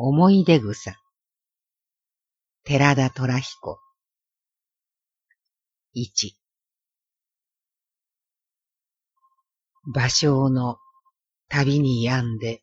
思い出草。寺田虎彦。一。芭蕉の旅に病んで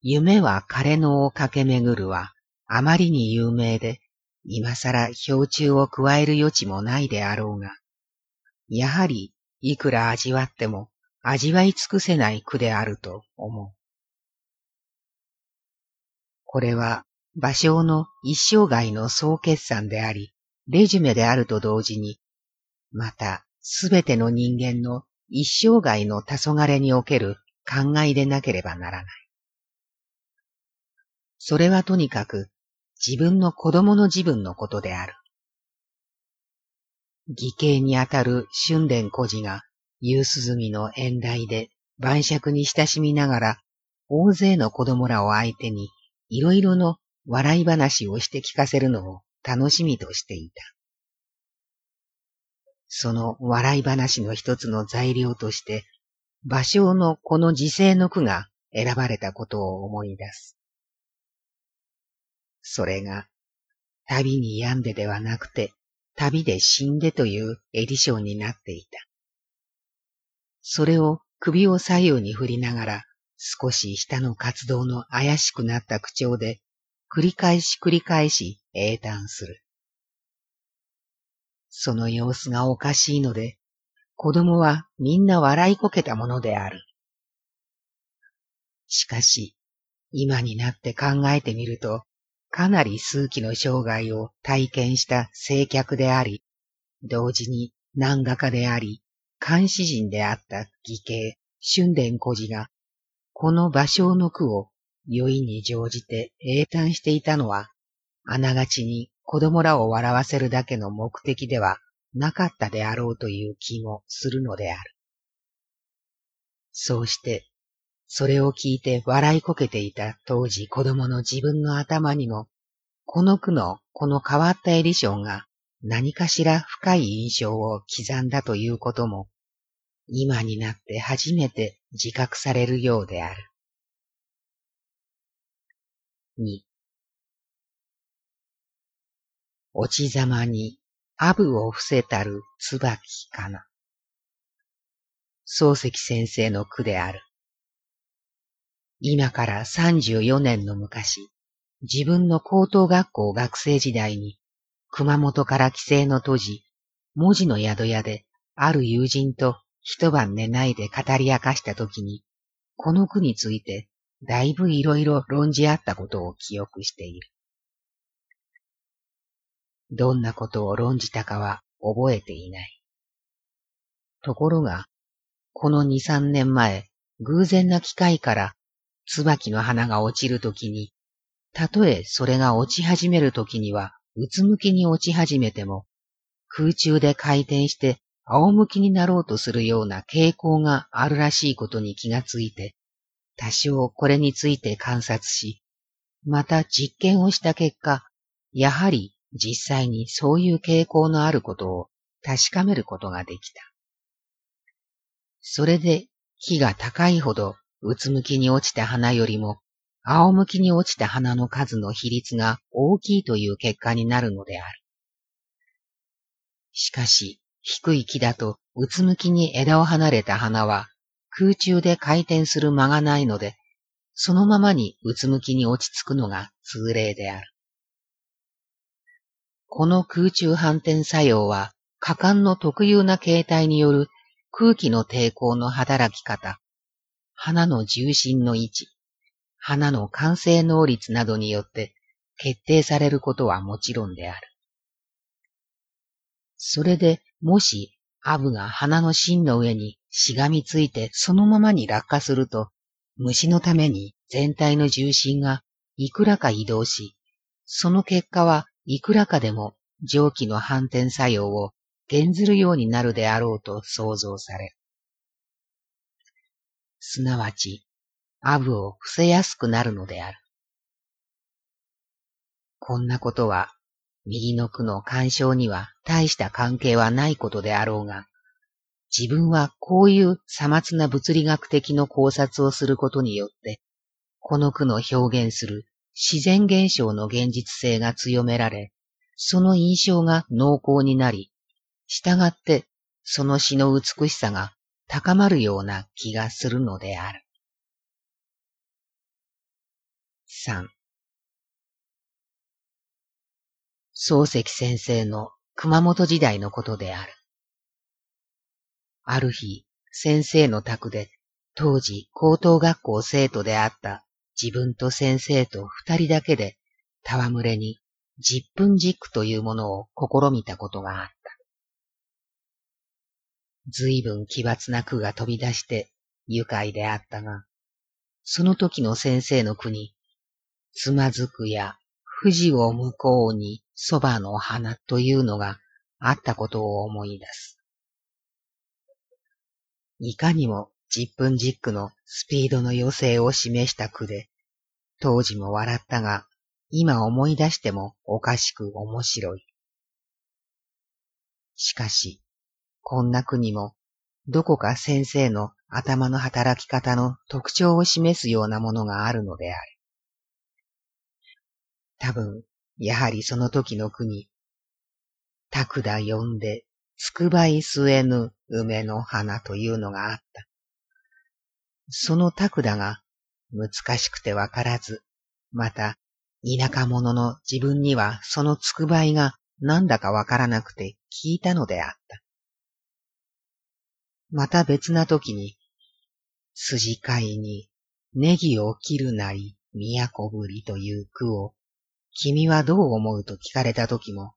夢は枯れ野を駆け巡るはあまりに有名で今更氷柱を加える余地もないであろうがやはりいくら味わっても味わい尽くせない句であると思う。これは芭蕉の一生涯の総決算であり、レジュメであると同時に、またすべての人間の一生涯の黄昏における考えでなければならない。それはとにかく自分の子供の自分のことである。義兄にあたる春殿孤児が夕涼みの縁台で晩酌に親しみながら大勢の子供らを相手にいろいろの笑い話をして聞かせるのを楽しみとしていた。その笑い話の一つの材料として、芭蕉のこの時世の句が選ばれたことを思い出す。それが、旅に病んでではなくて、旅で死んでというエディションになっていた。それを首を左右に振りながら、少し下の活動の怪しくなった口調で、繰り返し繰り返し英単する。その様子がおかしいので、子供はみんな笑いこけたものである。しかし、今になって考えてみると、かなり数奇の生涯を体験した聖客であり、同時に南画家であり、監視人であった義兄、春殿孤児がこの芭蕉の句を酔いに乗じて英単していたのは、あながちに子供らを笑わせるだけの目的ではなかったであろうという気もするのである。そうして、それを聞いて笑いこけていた当時子供の自分の頭にも、この句のこの変わったエディションが何かしら深い印象を刻んだということも今になって初めて自覚されるようである。二、落ちざまにアブを伏せたる椿かな。漱石先生の句である。今から34年の昔、自分の高等学校学生時代に、熊本から帰省の当時、文字の宿屋で、ある友人と一晩寝ないで語り明かしたときに、この句についてだいぶいろいろ論じ合ったことを記憶している。どんなことを論じたかは覚えていない。ところが、この二三年前、偶然な機会から椿の花が落ちるときに、たとえそれが落ち始めるときには、うつむきに落ち始めても、空中で回転して仰向きになろうとするような傾向があるらしいことに気がついて、多少これについて観察し、また実験をした結果、やはり実際にそういう傾向のあることを確かめることができた。それで木が高いほどうつむきに落ちた花よりも仰向きに落ちた花の数の比率が大きいという結果になるのである。しかし、低い木だとうつむきに枝を離れた花は空中で回転する間がないので、そのままにうつむきに落ち着くのが通例である。この空中反転作用は、果敢の特有な形態による空気の抵抗の働き方、花の重心の位置、花の完成能率などによって決定されることはもちろんである。それでもし、アブが花の芯の上にしがみついてそのままに落下すると、虫のために全体の重心がいくらか移動し、その結果はいくらかでも蒸気の反転作用を減ずるようになるであろうと想像され。すなわち、アブを伏せやすくなるのである。こんなことは右の句の干渉には大した関係はないことであろうが、自分はこういうさまつな物理学的の考察をすることによって、この句の表現する自然現象の現実性が強められ、その印象が濃厚になり、従ってその詩の美しさが高まるような気がするのである。三漱石先生の熊本時代のことである。ある日、先生の宅で、当時高等学校生徒であった自分と先生と二人だけで、戯れに十分軸というものを試みたことがあった。随分奇抜な句が飛び出して愉快であったが、その時の先生の句に、つまずくや富士を向こうにそばの花というのがあったことを思い出す。いかにも10分ジックのスピードの余生を示した句で、当時も笑ったが、今思い出してもおかしく面白い。しかし、こんな句にも、どこか先生の頭の働き方の特徴を示すようなものがあるのである。多分、やはりその時の句に、たくだ呼んで、つくばい据えぬ梅の花というのがあった。そのたくだが難しくてわからず、また田舎者の自分にはそのつくばいがなんだかわからなくて聞いたのであった。また別な時に、筋飼いにネギを切るなり都ぶりという句を君はどう思うと聞かれた時も、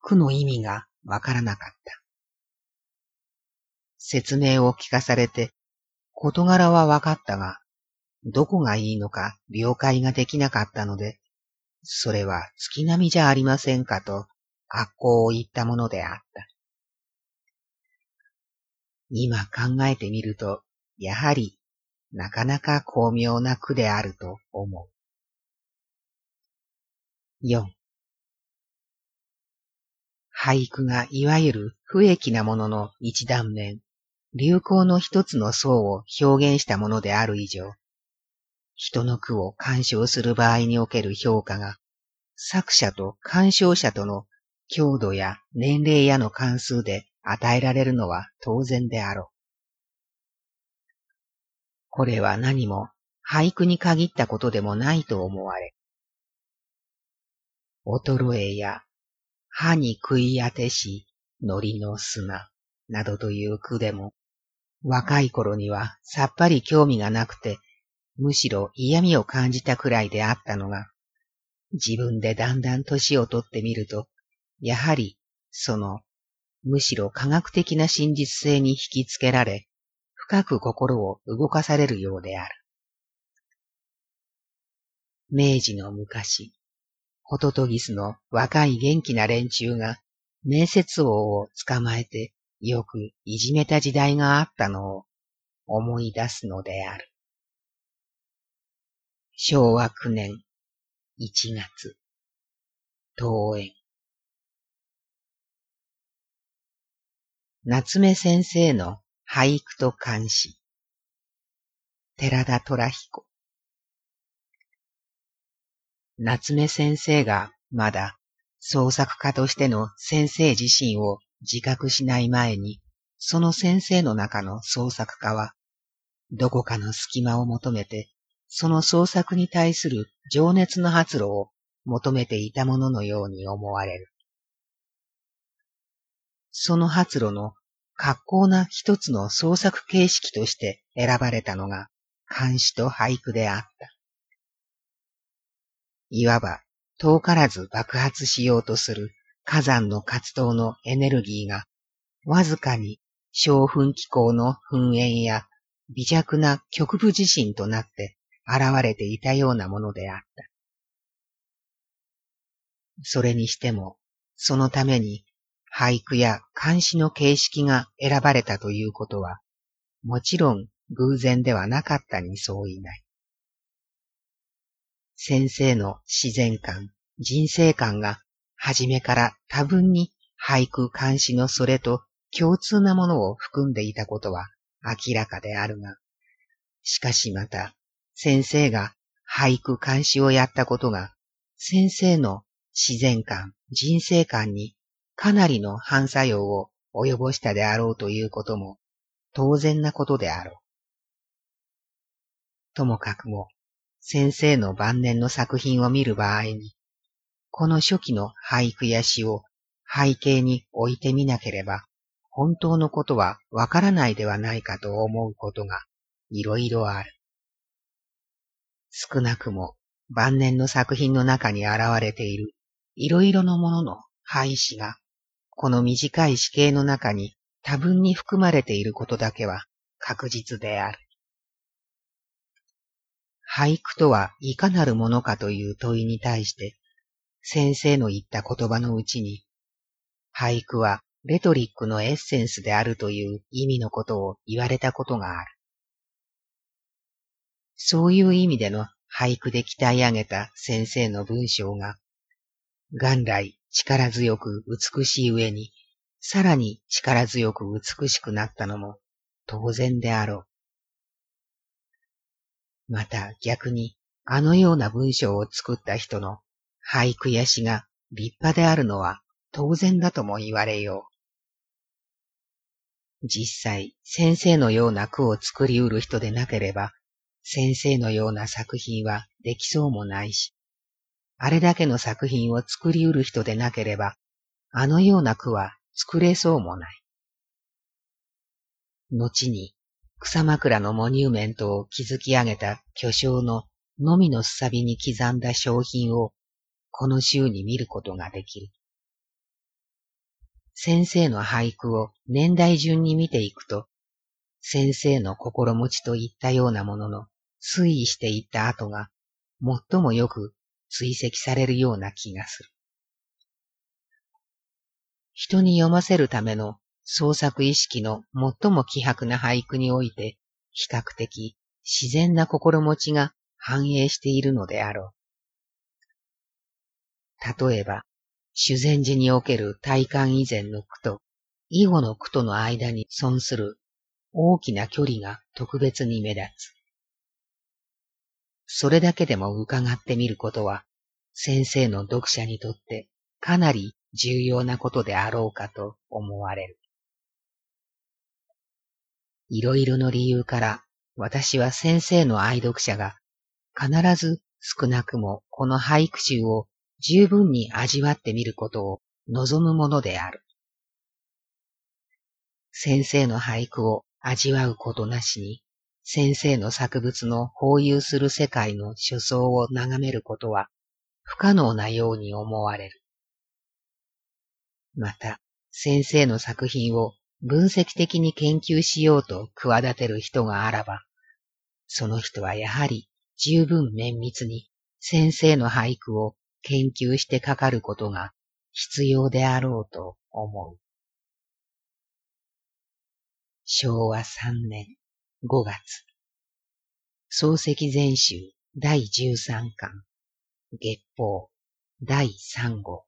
句の意味がわからなかった。説明を聞かされて、事柄はわかったが、どこがいいのか了解ができなかったので、それは月並みじゃありませんかと、悪行を言ったものであった。今考えてみると、やはり、なかなか巧妙な句であると思う。4俳句がいわゆる不益なものの一断面、流行の一つの層を表現したものである以上、人の句を鑑賞する場合における評価が、作者と鑑賞者との強度や年齢やの関数で与えられるのは当然であろう。これは何も俳句に限ったことでもないと思われ、衰えや歯に食い当てし、のりの砂、などという句でも、若い頃にはさっぱり興味がなくて、むしろ嫌味を感じたくらいであったのが、自分でだんだん年をとってみると、やはり、その、むしろ科学的な真実性に引きつけられ、深く心を動かされるようである。明治の昔、ホトトギスの若い元気な連中が面接王を捕まえてよくいじめた時代があったのを思い出すのである。昭和9年1月、登園。夏目先生の俳句と漢詩。寺田虎彦。夏目先生がまだ創作家としての先生自身を自覚しない前に、その先生の中の創作家は、どこかの隙間を求めて、その創作に対する情熱の発露を求めていたもののように思われる。その発露の格好な一つの創作形式として選ばれたのが漢詩と俳句であった。いわば遠からず爆発しようとする火山の活動のエネルギーが、わずかに小噴気候の噴煙や微弱な極部地震となって現れていたようなものであった。それにしても、そのために俳句や漢詩の形式が選ばれたということは、もちろん偶然ではなかったに相違ない。先生の自然観、人生観が、はじめから多分に俳句監視のそれと共通なものを含んでいたことは明らかであるが、しかしまた、先生が俳句監視をやったことが、先生の自然観、人生観にかなりの反作用を及ぼしたであろうということも当然なことであろう。ともかくも、先生の晩年の作品を見る場合に、この初期の俳句や詩を背景に置いてみなければ、本当のことはわからないではないかと思うことがいろいろある。少なくも晩年の作品の中に現れているいろいろなものの廃止が、この短い死刑の中に多分に含まれていることだけは確実である。俳句とはいかなるものかという問いに対して、先生の言った言葉のうちに、俳句はレトリックのエッセンスであるという意味のことを言われたことがある。そういう意味での俳句で鍛え上げた先生の文章が、元来力強く美しい上に、さらに力強く美しくなったのも当然であろう。また逆に、あのような文章を作った人の俳句や詩が立派であるのは当然だとも言われよう。実際、先生のような句を作りうる人でなければ、先生のような作品はできそうもないし、あれだけの作品を作りうる人でなければ、あのような句は作れそうもない。後に草枕のモニュメントを築き上げた巨匠ののみのすさびに刻んだ商品をこの週に見ることができる。先生の俳句を年代順に見ていくと、先生の心持ちといったようなものの推移していった後が最もよく追跡されるような気がする。人に読ませるための創作意識の最も希薄な俳句において、比較的自然な心持ちが反映しているのであろう。例えば、修善寺における体感以前の句と、囲碁の句との間に存する大きな距離が特別に目立つ。それだけでも伺ってみることは、先生の読者にとってかなり重要なことであろうかと思われる。いろいろの理由から私は先生の愛読者が必ず少なくもこの俳句集を十分に味わってみることを望むものである。先生の俳句を味わうことなしに、先生の作物の包有する世界の書相を眺めることは不可能なように思われる。また、先生の作品を分析的に研究しようと企てる人があらば、その人はやはり十分綿密に先生の俳句を研究してかかることが必要であろうと思う。昭和三年五月。漱石全集第十三巻。月報第三号。